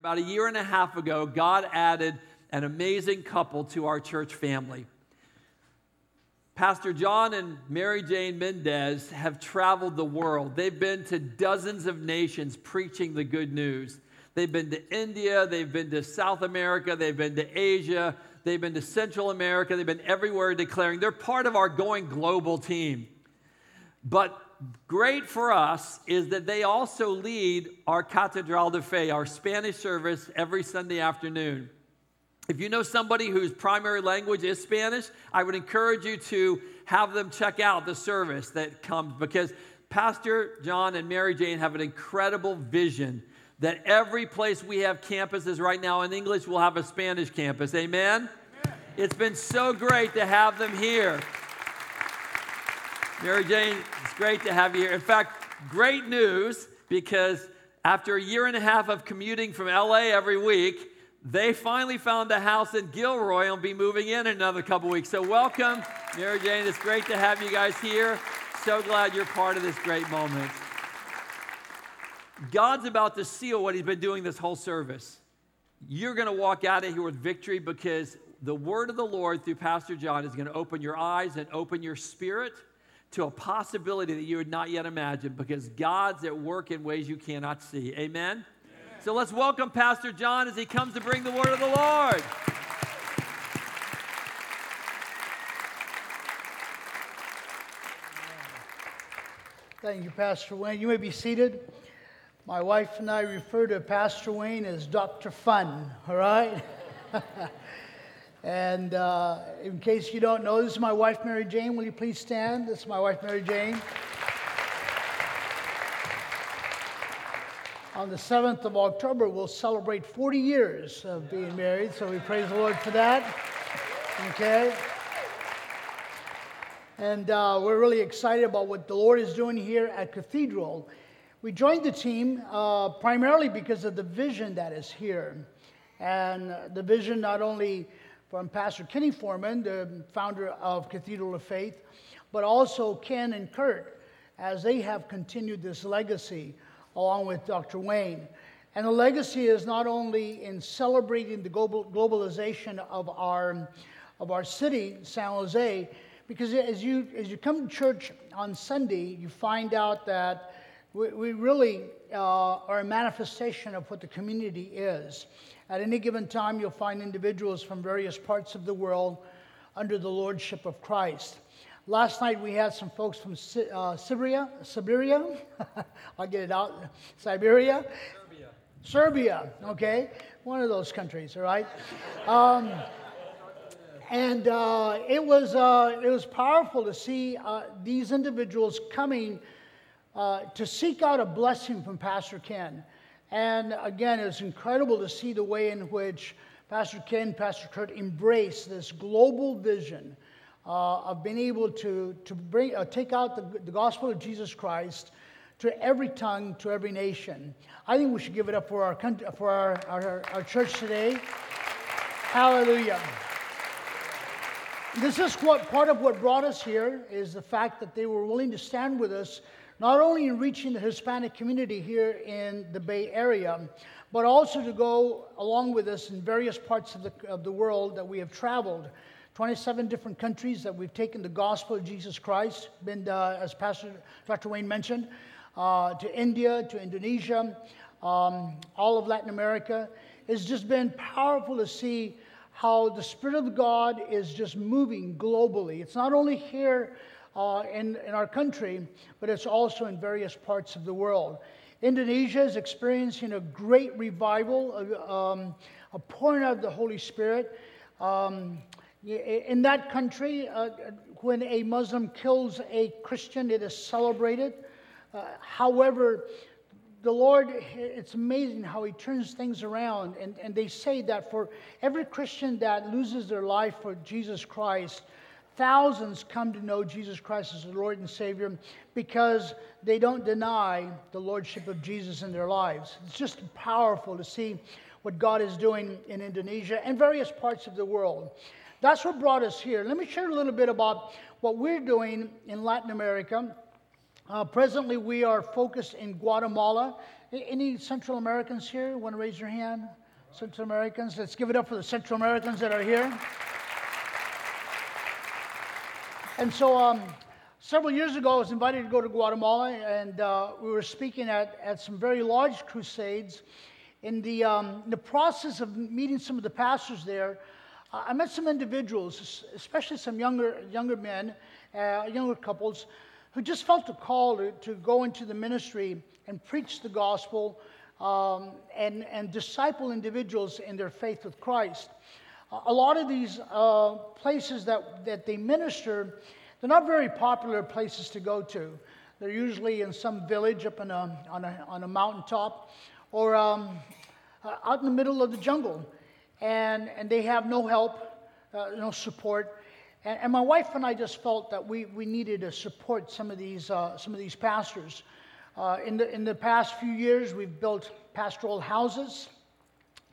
About a year and a half ago, God added an amazing couple to our church family. Pastor John and Mary Jane Mendez have traveled the world. They've been to dozens of nations preaching the good news. They've been to India, they've been to South America, they've been to Asia, they've been to Central America, they've been everywhere declaring they're part of our going global team. But great for us is that they also lead our Catedral de Fe, our Spanish service, every Sunday afternoon. If you know somebody whose primary language is Spanish, I would encourage you to have them check out the service that comes because Pastor John and Mary Jane have an incredible vision that every place we have campuses right now in English will have a Spanish campus. Amen? Amen? It's been so great to have them here. Mary Jane, it's great to have you here. In fact, great news because after a year and a half of commuting from LA every week, they finally found a house in Gilroy and will be moving in, in another couple weeks. So, welcome, Mary Jane. It's great to have you guys here. So glad you're part of this great moment. God's about to seal what He's been doing this whole service. You're going to walk out of here with victory because the word of the Lord through Pastor John is going to open your eyes and open your spirit to a possibility that you had not yet imagined because God's at work in ways you cannot see. Amen? Amen? So let's welcome Pastor John as he comes to bring the word of the Lord. Thank you, Pastor Wayne. You may be seated. My wife and I refer to Pastor Wayne as Dr. Fun, all right? And uh, in case you don't know, this is my wife, Mary Jane. Will you please stand? This is my wife, Mary Jane. On the 7th of October, we'll celebrate 40 years of being married, so we praise the Lord for that. Okay? And uh, we're really excited about what the Lord is doing here at Cathedral. We joined the team uh, primarily because of the vision that is here. And the vision not only from Pastor Kenny Foreman, the founder of Cathedral of Faith, but also Ken and Kurt, as they have continued this legacy along with Dr. Wayne. And the legacy is not only in celebrating the global, globalization of our, of our city, San Jose, because as you, as you come to church on Sunday, you find out that we, we really uh, are a manifestation of what the community is. At any given time, you'll find individuals from various parts of the world under the lordship of Christ. Last night we had some folks from uh, Siberia, Siberia, I'll get it out, Siberia, Serbia, Serbia, okay, one of those countries, all right. Um, and uh, it was uh, it was powerful to see uh, these individuals coming uh, to seek out a blessing from Pastor Ken. And again, it's incredible to see the way in which Pastor Ken, Pastor Kurt embrace this global vision uh, of being able to, to bring, uh, take out the, the gospel of Jesus Christ to every tongue, to every nation. I think we should give it up for our, country, for our, our, our church today. Hallelujah. This is what part of what brought us here is the fact that they were willing to stand with us not only in reaching the Hispanic community here in the Bay Area, but also to go along with us in various parts of the, of the world that we have traveled. 27 different countries that we've taken the gospel of Jesus Christ, been, uh, as Pastor Dr. Wayne mentioned, uh, to India, to Indonesia, um, all of Latin America. It's just been powerful to see how the Spirit of God is just moving globally. It's not only here uh, in, in our country, but it's also in various parts of the world. Indonesia is experiencing a great revival, um, a pouring out of the Holy Spirit. Um, in that country, uh, when a Muslim kills a Christian, it is celebrated. Uh, however, the Lord, it's amazing how He turns things around. And, and they say that for every Christian that loses their life for Jesus Christ, Thousands come to know Jesus Christ as the Lord and Savior because they don't deny the Lordship of Jesus in their lives. It's just powerful to see what God is doing in Indonesia and various parts of the world. That's what brought us here. Let me share a little bit about what we're doing in Latin America. Uh, presently, we are focused in Guatemala. Any Central Americans here? Want to raise your hand? Central Americans? Let's give it up for the Central Americans that are here. And so, um, several years ago, I was invited to go to Guatemala, and uh, we were speaking at, at some very large crusades. In the, um, the process of meeting some of the pastors there, uh, I met some individuals, especially some younger, younger men, uh, younger couples, who just felt a call to, to go into the ministry and preach the gospel um, and, and disciple individuals in their faith with Christ. A lot of these uh, places that, that they minister, they're not very popular places to go to. They're usually in some village up in a, on, a, on a mountaintop or um, uh, out in the middle of the jungle and, and they have no help, uh, no support. And, and, my wife and I just felt that we, we needed to support some of these, uh, some of these pastors. Uh, in, the, in the past few years, we've built pastoral houses.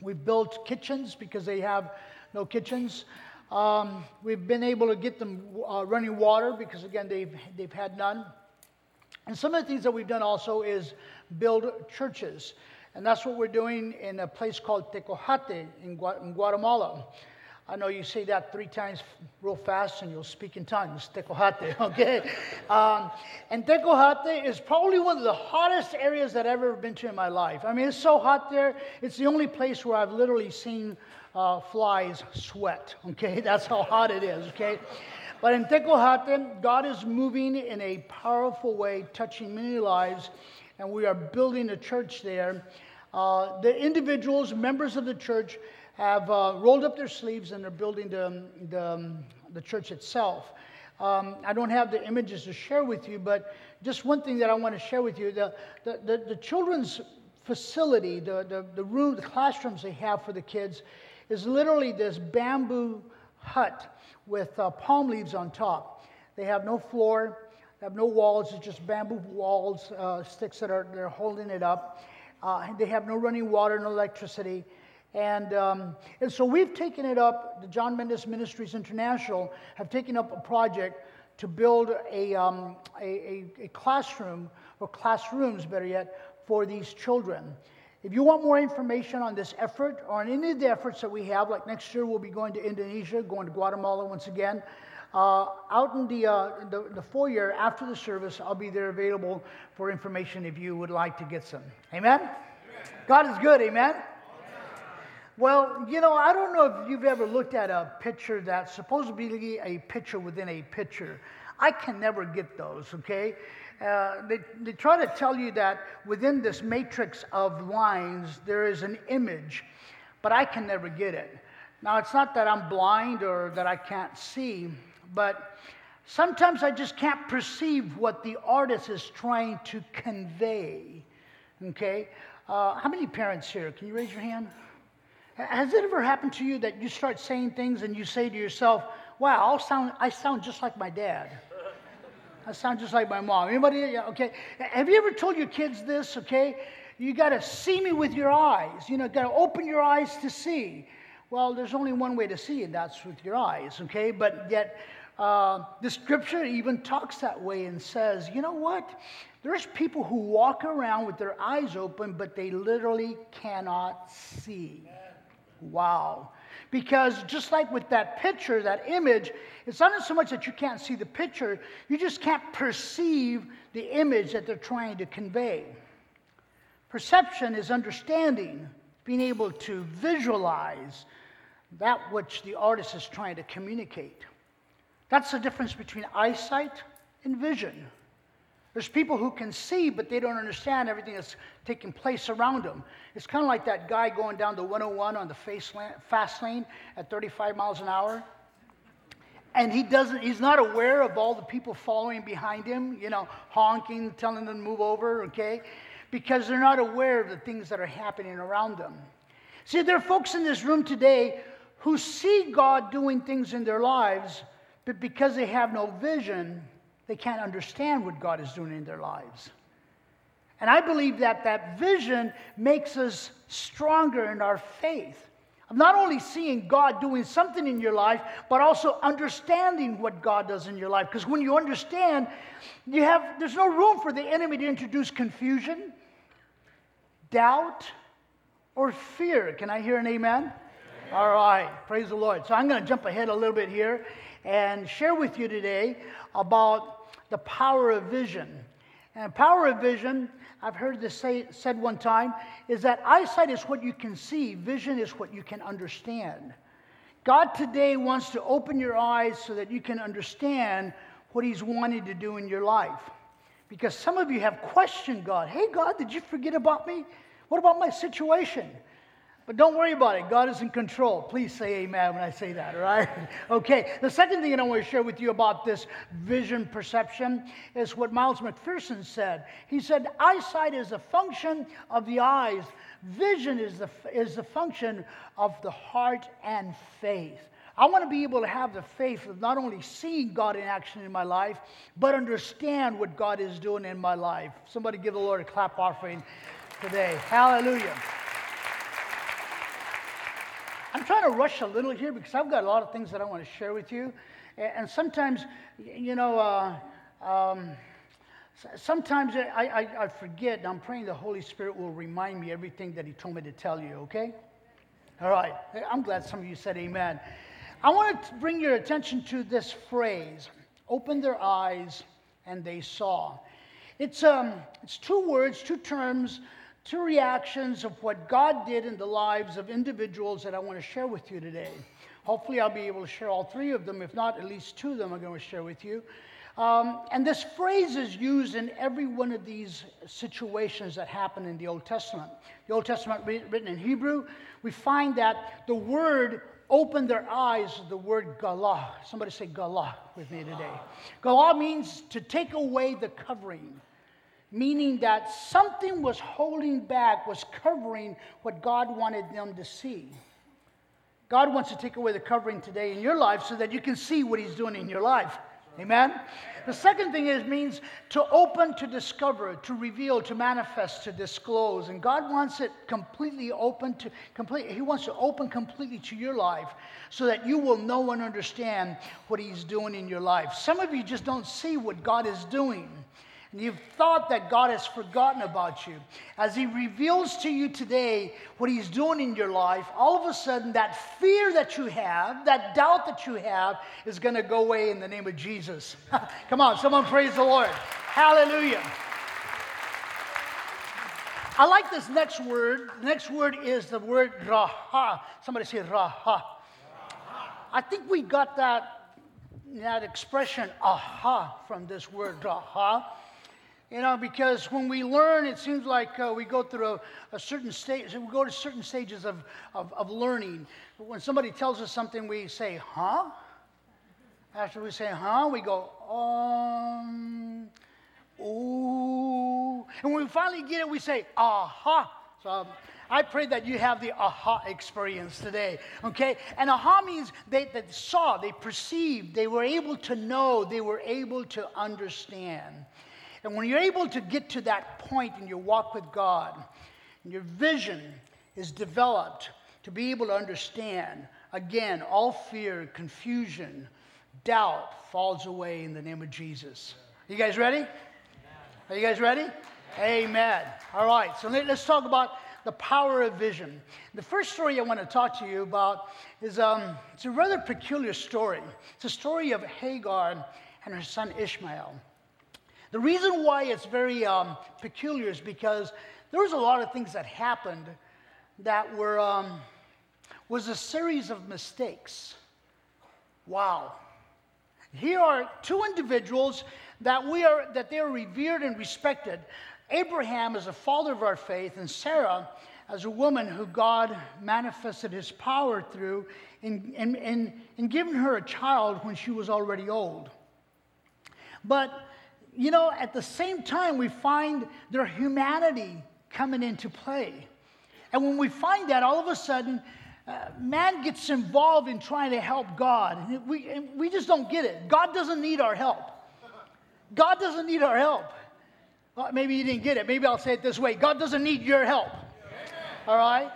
We've built kitchens because they have no kitchens. Um, we've been able to get them uh, running water because, again, they've, they've had none. And some of the things that we've done also is build churches. And that's what we're doing in a place called Tecojate in, Guatemala. I know you say that three times real fast and you'll speak in tongues. Tecojate, okay? Um, and Tecojate is probably one of the hottest areas that I've ever been to in my life. I mean, it's so hot there. It's the only place where I've literally seen uh, flies sweat, okay? That's how hot it is, okay? But in Tecojate, God is moving in a powerful way, touching many lives, and we are building a church there. Uh, the individuals, members of the church, have uh, rolled up their sleeves and they're building the, the, the church itself. Um, I don't have the images to share with you, but just one thing that I want to share with you the, the, the, the children's facility, the, the, the room, the classrooms they have for the kids, is literally this bamboo hut with uh, palm leaves on top. They have no floor, they have no walls, it's just bamboo walls, uh, sticks that are they're holding it up. Uh, they have no running water, no electricity. And, um, and so we've taken it up, the John Mendez Ministries International have taken up a project to build a, um, a, a, a classroom, or classrooms better yet, for these children. If you want more information on this effort or on any of the efforts that we have, like next year we'll be going to Indonesia, going to Guatemala once again. Uh, out in the, uh, the, the foyer after the service, I'll be there available for information if you would like to get some. Amen? Amen. God is good, amen? amen? Well, you know, I don't know if you've ever looked at a picture that's supposed to be a picture within a picture. I can never get those, okay? Uh, they, they try to tell you that within this matrix of lines, there is an image, but I can never get it. Now, it's not that I'm blind or that I can't see, but sometimes I just can't perceive what the artist is trying to convey. Okay? Uh, how many parents here? Can you raise your hand? Has it ever happened to you that you start saying things and you say to yourself, wow, I'll sound, I sound just like my dad? I sound just like my mom. Anybody? Okay. Have you ever told your kids this? Okay. You got to see me with your eyes. You know, got to open your eyes to see. Well, there's only one way to see, and that's with your eyes. Okay. But yet, uh, the scripture even talks that way and says, you know what? There's people who walk around with their eyes open, but they literally cannot see. Wow. Because just like with that picture, that image, it's not so much that you can't see the picture, you just can't perceive the image that they're trying to convey. Perception is understanding, being able to visualize that which the artist is trying to communicate. That's the difference between eyesight and vision. There's people who can see, but they don't understand everything that's taking place around them. It's kind of like that guy going down the 101 on the fast lane at 35 miles an hour. And he doesn't, he's not aware of all the people following behind him, you know, honking, telling them to move over, okay? Because they're not aware of the things that are happening around them. See, there are folks in this room today who see God doing things in their lives, but because they have no vision, they can't understand what God is doing in their lives. And I believe that that vision makes us stronger in our faith. of not only seeing God doing something in your life, but also understanding what God does in your life. Because when you understand, you have there's no room for the enemy to introduce confusion, doubt, or fear. Can I hear an amen? All right, praise the Lord. So I'm going to jump ahead a little bit here and share with you today about the power of vision. And power of vision I've heard this say, said one time, is that eyesight is what you can see, vision is what you can understand. God today wants to open your eyes so that you can understand what He's wanting to do in your life. Because some of you have questioned God. Hey, God, did you forget about me? What about my situation? But don't worry about it. God is in control. Please say amen when I say that, all right? okay. The second thing I want to share with you about this vision perception is what Miles McPherson said. He said, eyesight is a function of the eyes, vision is the, is the function of the heart and faith. I want to be able to have the faith of not only seeing God in action in my life, but understand what God is doing in my life. Somebody give the Lord a clap offering today. Hallelujah. I'm trying to rush a little here because I've got a lot of things that I want to share with you. And sometimes, you know, uh, um, sometimes I, I, I forget. I'm praying the Holy Spirit will remind me everything that He told me to tell you, okay? All right. I'm glad some of you said amen. I want to bring your attention to this phrase open their eyes and they saw. It's, um, it's two words, two terms two reactions of what God did in the lives of individuals that I want to share with you today. Hopefully, I'll be able to share all three of them. If not, at least two of them I'm going to share with you. Um, and this phrase is used in every one of these situations that happen in the Old Testament. The Old Testament written in Hebrew, we find that the word open their eyes, the word galah. Somebody say galah with me today. Galah means to take away the covering meaning that something was holding back, was covering what God wanted them to see. God wants to take away the covering today in your life so that you can see what He's doing in your life. Amen? The second thing is means to open, to discover, to reveal, to manifest, to disclose. And God wants it completely open to complete. He wants to open completely to your life so that you will know and understand what He's doing in your life. Some of you just don't see what God is doing you've thought that God has forgotten about you, as He reveals to you today what He's doing in your life, all of a sudden that fear that you have, that doubt that you have, is going to go away in the name of Jesus. Come on, someone praise the Lord. Hallelujah. I like this next word. The next word is the word raha. Somebody say raha. I think we got that, that expression aha from this word raha. You know, because when we learn, it seems like uh, we go through a, a, certain stage, we go to certain stages of, of, of learning. When somebody tells us something, we say, huh? After we say, huh, we go, um, ooh. And when we finally get it, we say, aha. So um, I pray that you have the aha experience today, okay? And aha means they, they saw, they perceived, they were able to know, they were able to understand. And when you're able to get to that point in your walk with God, and your vision is developed to be able to understand, again, all fear, confusion, doubt falls away in the name of Jesus. You guys ready? Are you guys ready? Amen. All right, so let, us talk about the power of vision. The first story I want to talk to you about is um, it's a rather peculiar story. It's a story of Hagar and her son Ishmael. The reason why it's very um, peculiar is because there was a lot of things that happened that were um, was a series of mistakes. Wow. Here are two individuals that we are that they are revered and respected. Abraham is a father of our faith, and Sarah as a woman who God manifested his power through in, in, in, in giving her a child when she was already old. But you know, at the same time, we find their humanity coming into play. And when we find that, all of a sudden, uh, man gets involved in trying to help God. And we, and we just don't get it. God doesn't need our help. God doesn't need our help. Well, maybe you didn't get it. Maybe I'll say it this way God doesn't need your help. All right?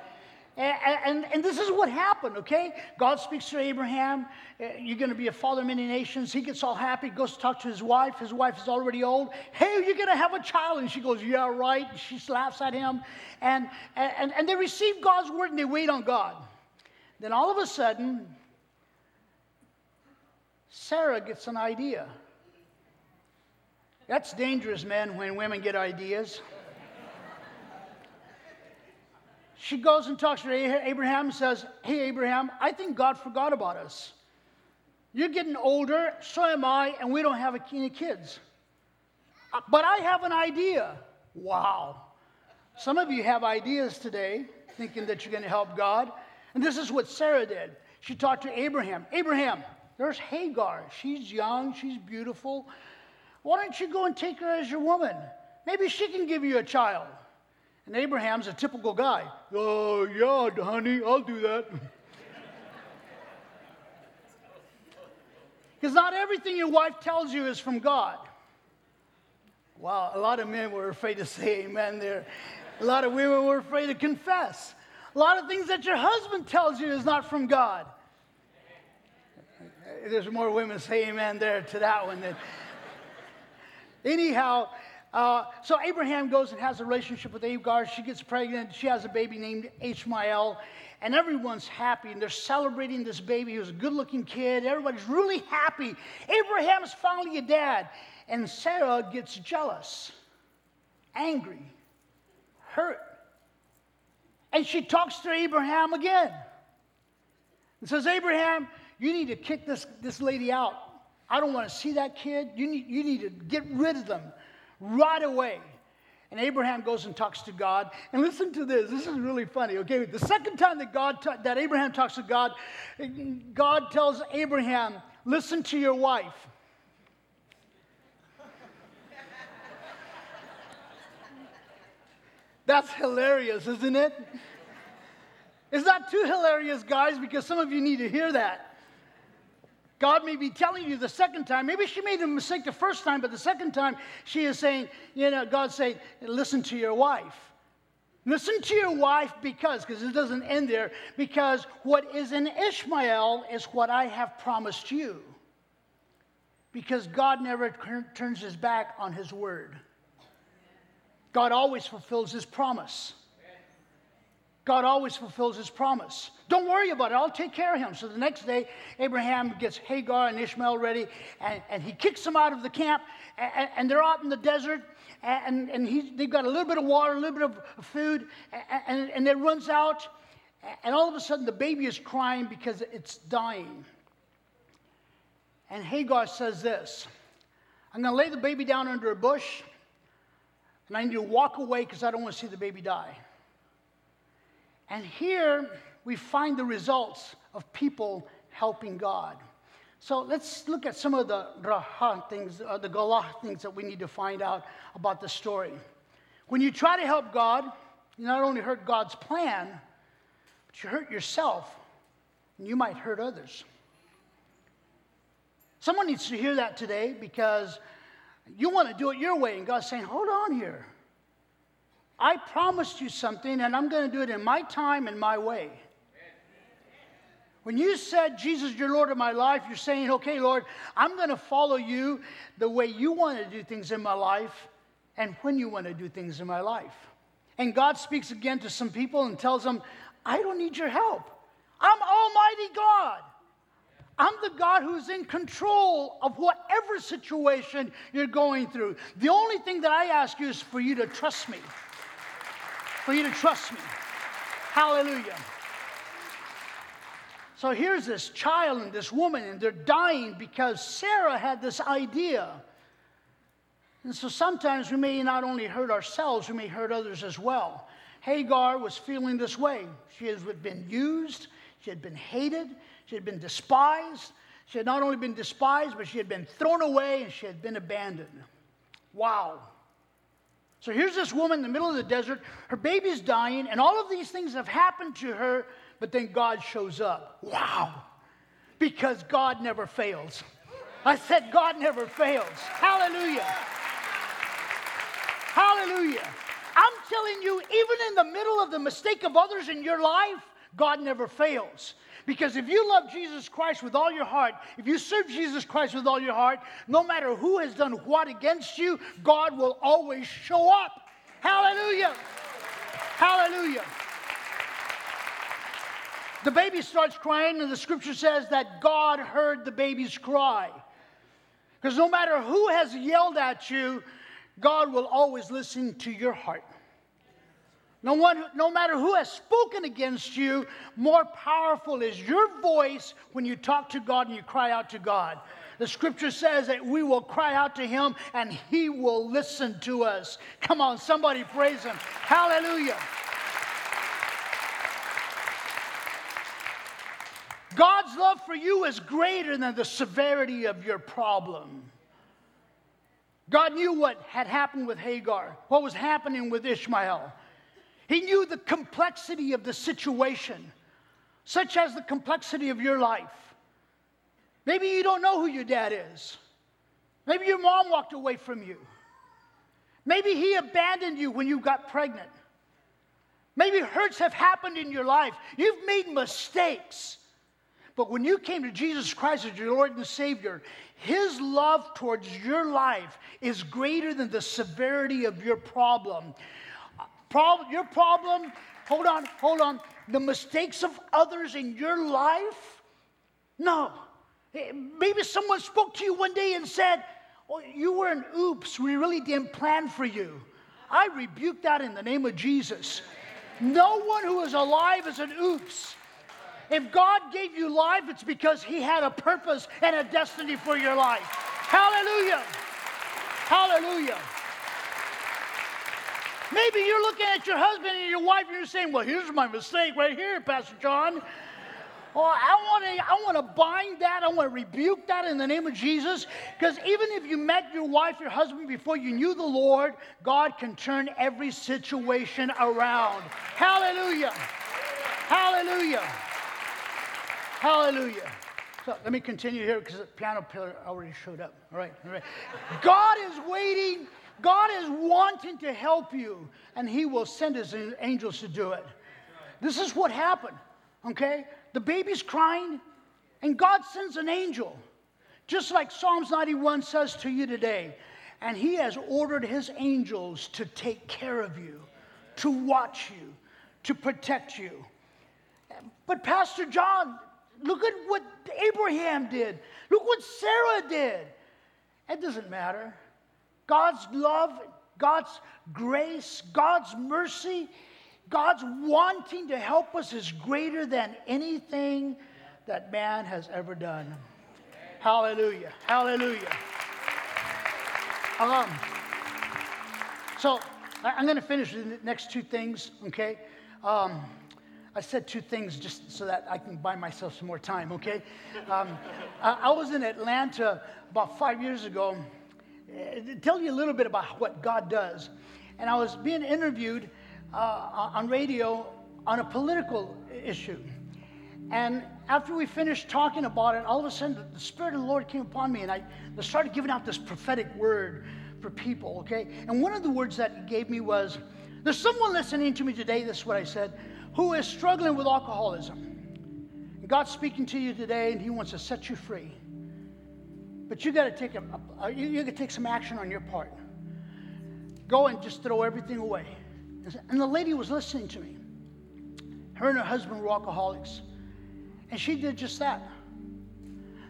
And, and, and, this is what happened, okay? God speaks to Abraham. Uh, you're going to be a father of many nations. He gets all happy, goes to talk to his wife. His wife is already old. Hey, you're going to have a child. And she goes, Yeah, right. She laughs at him. And, and, and they receive God's word and they wait on God. Then all of a sudden, Sarah gets an idea. That's dangerous, men, when women get ideas. She goes and talks to Abraham and says, Hey, Abraham, I think God forgot about us. You're getting older, so am I, and we don't have any kids. Uh, but I have an idea. Wow. Some of you have ideas today, thinking that you're going to help God. And this is what Sarah did. She talked to Abraham. Abraham, there's Hagar. She's young, she's beautiful. Why don't you go and take her as your woman? Maybe she can give you a child. And Abraham's a typical guy. Oh, yeah, honey, I'll do that. Because not everything your wife tells you is from God. Wow, a lot of men were afraid to say amen there. A lot of women were afraid to confess. A lot of things that your husband tells you is not from God. There's more women say amen there to that one. Than... Anyhow, uh, so Abraham goes and has a relationship with Agar. She gets pregnant. She has a baby named Ishmael. And everyone's happy and they're celebrating this baby. He was a good looking kid. Everybody's really happy. Abraham's finally a dad. And Sarah gets jealous, angry, hurt. And she talks to Abraham again and says, Abraham, you need to kick this, this lady out. I don't want to see that kid. You need, you need to get rid of them right away. And Abraham goes and talks to God. And listen to this. This is really funny. Okay, the second time that God that Abraham talks to God, God tells Abraham, "Listen to your wife." That's hilarious, isn't it? It's not too hilarious, guys, because some of you need to hear that. God may be telling you the second time. Maybe she made a mistake the first time, but the second time she is saying, you know, God's saying, listen to your wife. Listen to your wife because, because it doesn't end there, because what is in Ishmael is what I have promised you. Because God never turns his back on his word. God always fulfills his promise. God always fulfills his promise. Don't worry about it. I'll take care of him. So the next day, Abraham gets Hagar and Ishmael ready, and, and he kicks them out of the camp, and, and they're out in the desert, and, and he, they've got a little bit of water, a little bit of food, and, and it runs out, and all of a sudden the baby is crying because it's dying. And Hagar says this I'm going to lay the baby down under a bush, and I need to walk away because I don't want to see the baby die. And here we find the results of people helping God. So let's look at some of the raha things, uh, the galah things that we need to find out about the story. When you try to help God, you not only hurt God's plan, but you hurt yourself, and you might hurt others. Someone needs to hear that today because you want to do it your way, and God's saying, hold on here. I promised you something, and I'm going to do it in my time and my way. When you said, Jesus, you're Lord of my life, you're saying, okay, Lord, I'm going to follow you the way you want to do things in my life and when you want to do things in my life. And God speaks again to some people and tells them, I don't need your help. I'm Almighty God. I'm the God who's in control of whatever situation you're going through. The only thing that I ask you is for you to trust me for you to trust me. Hallelujah. So here's this child and this woman, and they're dying because Sarah had this idea. And so sometimes we may not only hurt ourselves, we may hurt others as well. Hagar was feeling this way. She had been used, she had been hated, she had been despised. She had not only been despised, but she had been thrown away and she had been abandoned. Wow. So here's this woman in the middle of the desert. Her baby's dying, and all of these things have happened to her, but then God shows up. Wow. Because God never fails. I said, God never fails. Hallelujah. Hallelujah. I'm telling you, even in the middle of the mistake of others in your life, God never fails. Because if you love Jesus Christ with all your heart, if you serve Jesus Christ with all your heart, no matter who has done what against you, God will always show up. Hallelujah. Hallelujah. The baby starts crying, and the scripture says that God heard the baby's cry. Because no matter who has yelled at you, God will always listen to your heart. No, one, no matter who has spoken against you, more powerful is your voice when you talk to God and you cry out to God. The scripture says that we will cry out to him and he will listen to us. Come on, somebody praise him. Hallelujah. God's love for you is greater than the severity of your problem. God knew what had happened with Hagar, what was happening with Ishmael. He knew the complexity of the situation, such as the complexity of your life. Maybe you don't know who your dad is. Maybe your mom walked away from you. Maybe he abandoned you when you got pregnant. Maybe hurts have happened in your life. You've made mistakes. But when you came to Jesus Christ as your Lord and Savior, His love towards your life is greater than the severity of your problem. Your problem, hold on, hold on. The mistakes of others in your life? No. Eh, maybe someone spoke to you one day and said, oh, You were an oops. We really didn't plan for you. I rebuke that in the name of Jesus. No one who is alive is an oops. If God gave you life, it's because He had a purpose and a destiny for your life. Hallelujah. Hallelujah. Maybe you're looking at your husband and your wife and you're saying, Well, here's my mistake right here, Pastor John. Oh, I want to I want to bind that. I want to rebuke that in the name of Jesus. Because even if you met your wife, your husband before you knew the Lord, God can turn every situation around. Hallelujah. Hallelujah. Hallelujah. So let me continue here because the piano player already showed up. All right, all right. God is waiting. God is wanting to help you, and He will send His angels to do it. This is what happened, okay? The baby's crying, and God sends an angel, just like Psalms 91 says to you today. And He has ordered His angels to take care of you, to watch you, to protect you. But, Pastor John, Look at what Abraham did. Look what Sarah did. It doesn't matter. God's love, God's grace, God's mercy, God's wanting to help us is greater than anything that man has ever done. Hallelujah. Hallelujah. Um, so I'm going to finish with the next two things, okay? Um, I said two things just so that I can buy myself some more time, okay? Um, I, I, was in Atlanta about five years ago. Uh, tell you a little bit about what God does. And I was being interviewed uh, on radio on a political issue. And after we finished talking about it, all of a sudden the Spirit of the Lord came upon me and I started giving out this prophetic word for people, okay? And one of the words that He gave me was, There's someone listening to me today, this is what I said who is struggling with alcoholism. God's speaking to you today, and He wants to set you free. But you got to take a, a, you, you take some action on your part. Go and just throw everything away. And the lady was listening to me. Her and her husband were alcoholics, and she did just that.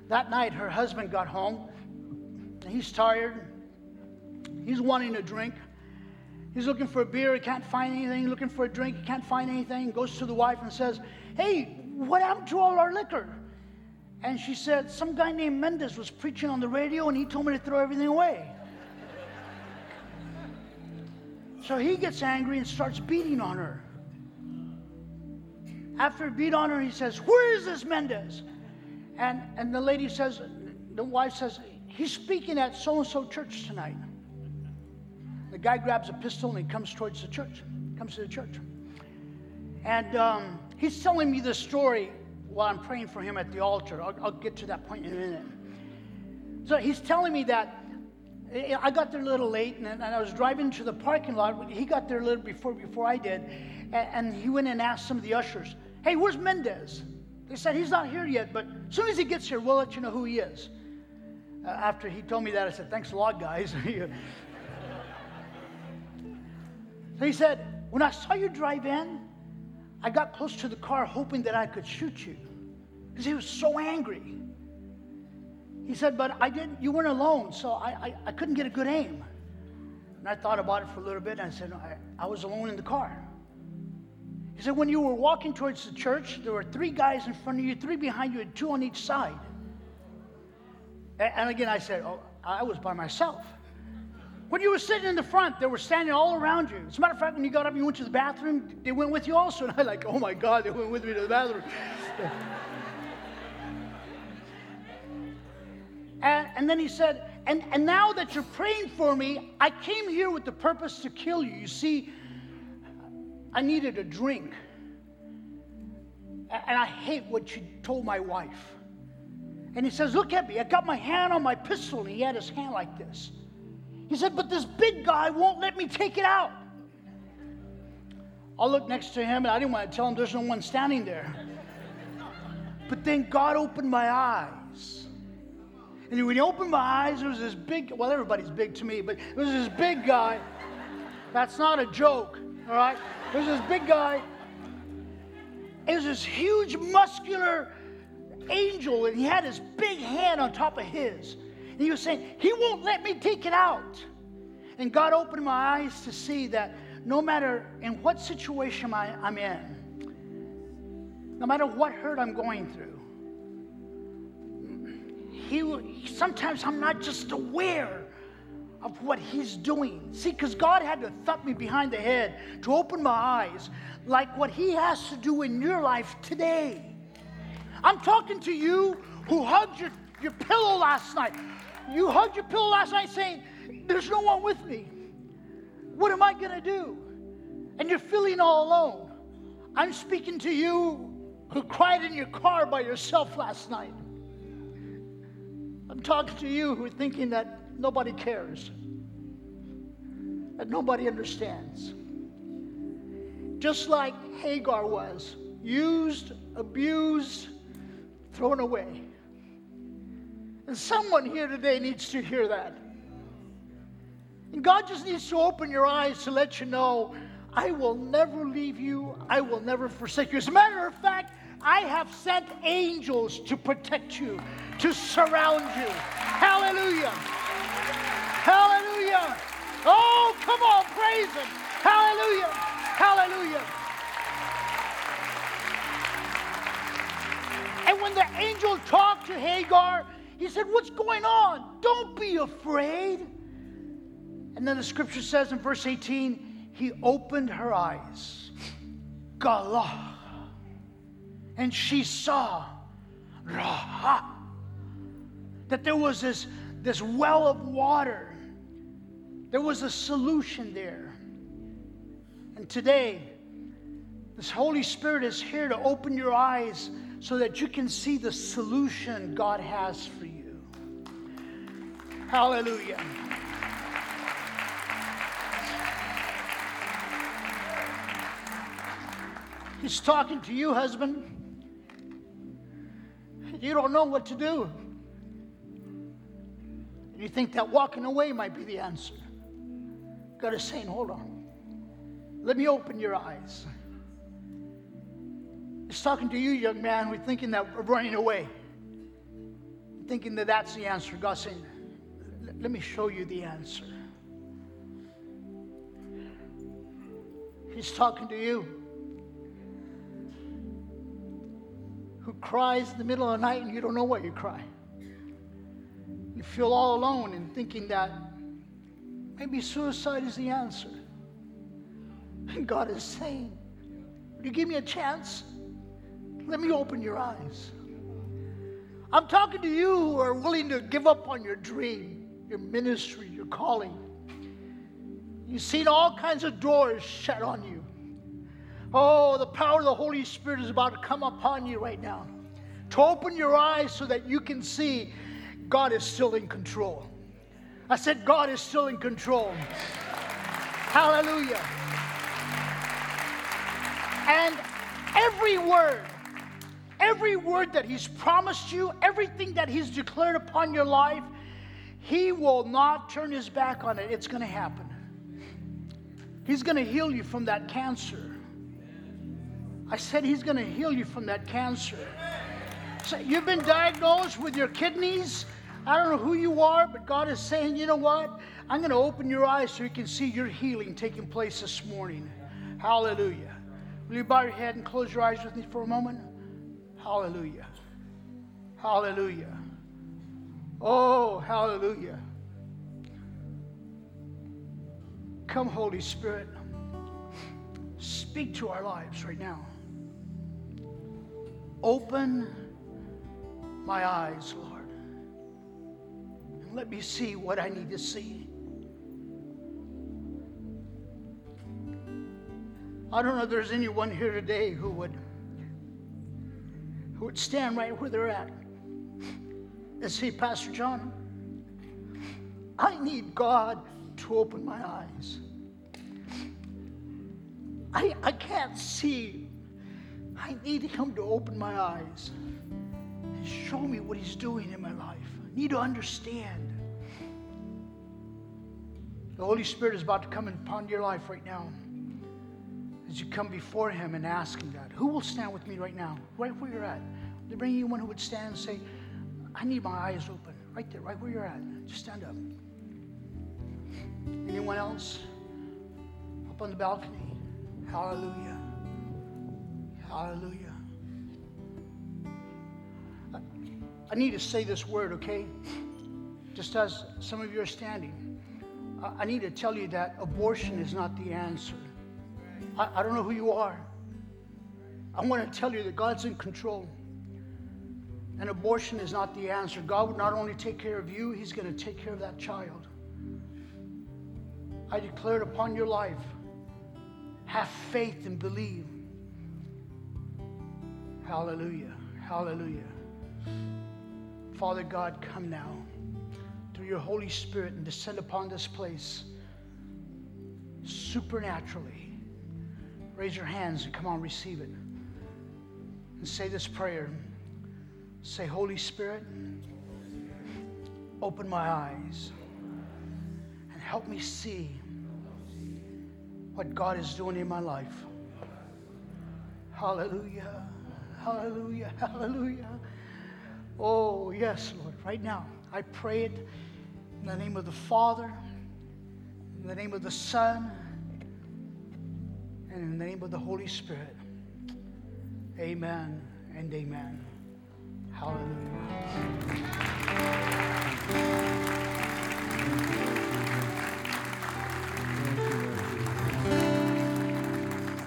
That night, her husband got home. He's tired. He's wanting a drink. He's looking for a beer, he can't find anything. Looking for a drink, he can't find anything. Goes to the wife and says, Hey, what happened to all our liquor? And she said, Some guy named Mendez was preaching on the radio and he told me to throw everything away. so he gets angry and starts beating on her. After he beat on her, he says, Where is this Mendez? And, and the lady says, The wife says, He's speaking at so and so church tonight. The guy grabs a pistol and he comes towards the church, comes to the church. And um, he's telling me this story while I'm praying for him at the altar. I'll, I'll, get to that point in a minute. So he's telling me that I got there a little late, and, and I was driving to the parking lot. He got there a little before before I did, and, and he went and asked some of the ushers, "Hey, where's Mendez?" They said he's not here yet, but as soon as he gets here, we'll let you know who he is. Uh, after he told me that, I said, "Thanks a lot, guys." so he said, "When I saw you drive in, I got close to the car, hoping that I could shoot you, because he was so angry." He said, but I didn't, you weren't alone, so I, I, I couldn't get a good aim. And I thought about it for a little bit, and I said, I, I was alone in the car. He said, when you were walking towards the church, there were three guys in front of you, three behind you, and two on each side. And, and again, I said, oh, I was by myself. When you were sitting in the front, they were standing all around you. As a matter of fact, when you got up you went to the bathroom, they went with you also. And I like, oh my God, they went with me to the bathroom. And, and then he said, and, and now that you're praying for me, I came here with the purpose to kill you. You see, I needed a drink. And I hate what you told my wife. And he says, Look at me. I got my hand on my pistol. And he had his hand like this. He said, But this big guy won't let me take it out. I looked next to him and I didn't want to tell him there's no one standing there. But then God opened my eyes. And when he opened my eyes, there was this big, well, everybody's big to me, but it was this big guy. That's not a joke, all right? There's this big guy. It was this huge, muscular angel, and he had his big hand on top of his. He was saying, He won't let me take it out. And God opened my eyes to see that no matter in what situation I, am in, no matter what hurt I'm going through, he, sometimes I'm not just aware of what he's doing. See, because God had to thump me behind the head to open my eyes, like what he has to do in your life today. I'm talking to you who hugged your, your pillow last night. You hugged your pillow last night saying, There's no one with me. What am I going to do? And you're feeling all alone. I'm speaking to you who cried in your car by yourself last night. I'm talking to you who are thinking that nobody cares, that nobody understands. Just like Hagar was used, abused, thrown away. And someone here today needs to hear that. And God just needs to open your eyes to let you know I will never leave you, I will never forsake you. As a matter of fact, I have sent angels to protect you, to surround you. Hallelujah. Hallelujah. Oh, come on, praise Him. Hallelujah. Hallelujah. And when the angel talked to Hagar, he said, What's going on? Don't be afraid. And then the scripture says in verse 18, He opened her eyes. Galah and she saw Raha, that there was this, this well of water. There was a solution there. And today, this Holy Spirit is here to open your eyes so that you can see the solution God has for you. Hallelujah. He's talking to you, husband you don't know what to do. You think that walking away might be the answer. God is saying, hold on. Let me open your eyes. He's talking to you, young man, who's thinking that we're running away, thinking that that's the answer. God's saying, let me show you the answer. He's talking to you. who cries in the middle of the night and you don't know why you cry. You feel all alone and thinking that maybe suicide is the answer. And God is saying, Would you give me a chance? Let me open your eyes. I'm talking to you who are willing to give up on your dream, your ministry, your calling. You've seen all kinds of doors shut on you. Oh, the power of the Holy Spirit is about to come upon you right now to open your eyes so that you can see God is still in control. I said, God is still in control. Hallelujah. And every word, every word that He's promised you, everything that He's declared upon your life, He will not turn His back on it. It's going to happen. He's going to heal you from that cancer. I said He's going to heal you from that cancer. So you've been diagnosed with your kidneys. I don't know who you are, but God is saying, you know what? I'm going to open your eyes so you can see your healing taking place this morning. Hallelujah. Will you bow your head and close your eyes with me for a moment? Hallelujah. Hallelujah. Oh, hallelujah. Come, Holy Spirit. Speak to our lives right now. Open my eyes, Lord. And let me see what I need to see. I don't know if there's anyone here today who would who would stand right where they're at and say, Pastor John, I need God to open my eyes. I, I can't see. I need Him to open my eyes and show me what He's doing in my life. I need to understand. The Holy Spirit is about to come upon your life right now as you come before Him and ask Him that. Who will stand with me right now, right where you're at? They bring you one who would stand and say, I need my eyes open. Right there, right where you're at. Just stand up. Anyone else? Up on the balcony. Hallelujah. Hallelujah. I, need to say this word, okay? Just as some of you are standing. I need to tell you that abortion is not the answer. I, I don't know who you are. I want to tell you that God's in control. And abortion is not the answer. God would not only take care of you, He's going to take care of that child. I declare it upon your life. Have faith and believe. Hallelujah. Hallelujah. Father God, come now through your Holy Spirit and descend upon this place supernaturally. Raise your hands and come on, receive it. And say this prayer. Say, Holy Spirit, open my eyes and help me see what God is doing in my life. Hallelujah. Hallelujah. Hallelujah. Oh, yes, Lord. Right now, I pray it in the name of the Father, in the name of the Son, and in the name of the Holy Spirit. Amen and amen. Hallelujah.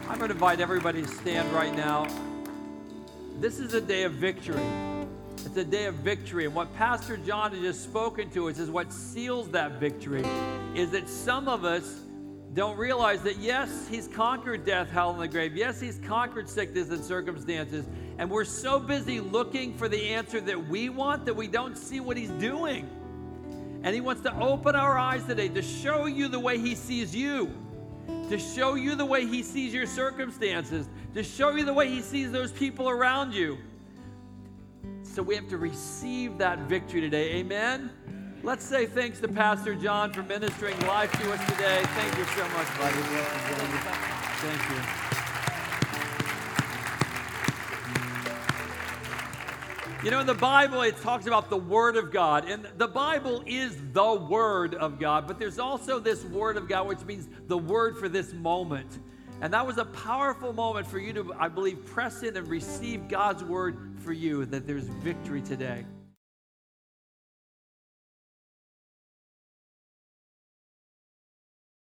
I'm going to invite everybody to stand right now. This is a day of victory. It's a day of victory. And what Pastor John has just spoken to us is what seals that victory is that some of us don't realize that yes, he's conquered death, hell, and the grave. Yes, he's conquered sickness and circumstances. And we're so busy looking for the answer that we want that we don't see what he's doing. And he wants to open our eyes today to show you the way he sees you, to show you the way he sees your circumstances, to show you the way he sees those people around you. So we have to receive that victory today. Amen. Let's say thanks to Pastor John for ministering life to us today. Thank you so much, buddy. Thank you. You know, in the Bible, it talks about the Word of God. And the Bible is the Word of God, but there's also this Word of God, which means the Word for this moment. And that was a powerful moment for you to, I believe, press in and receive God's Word for you, that there's victory today.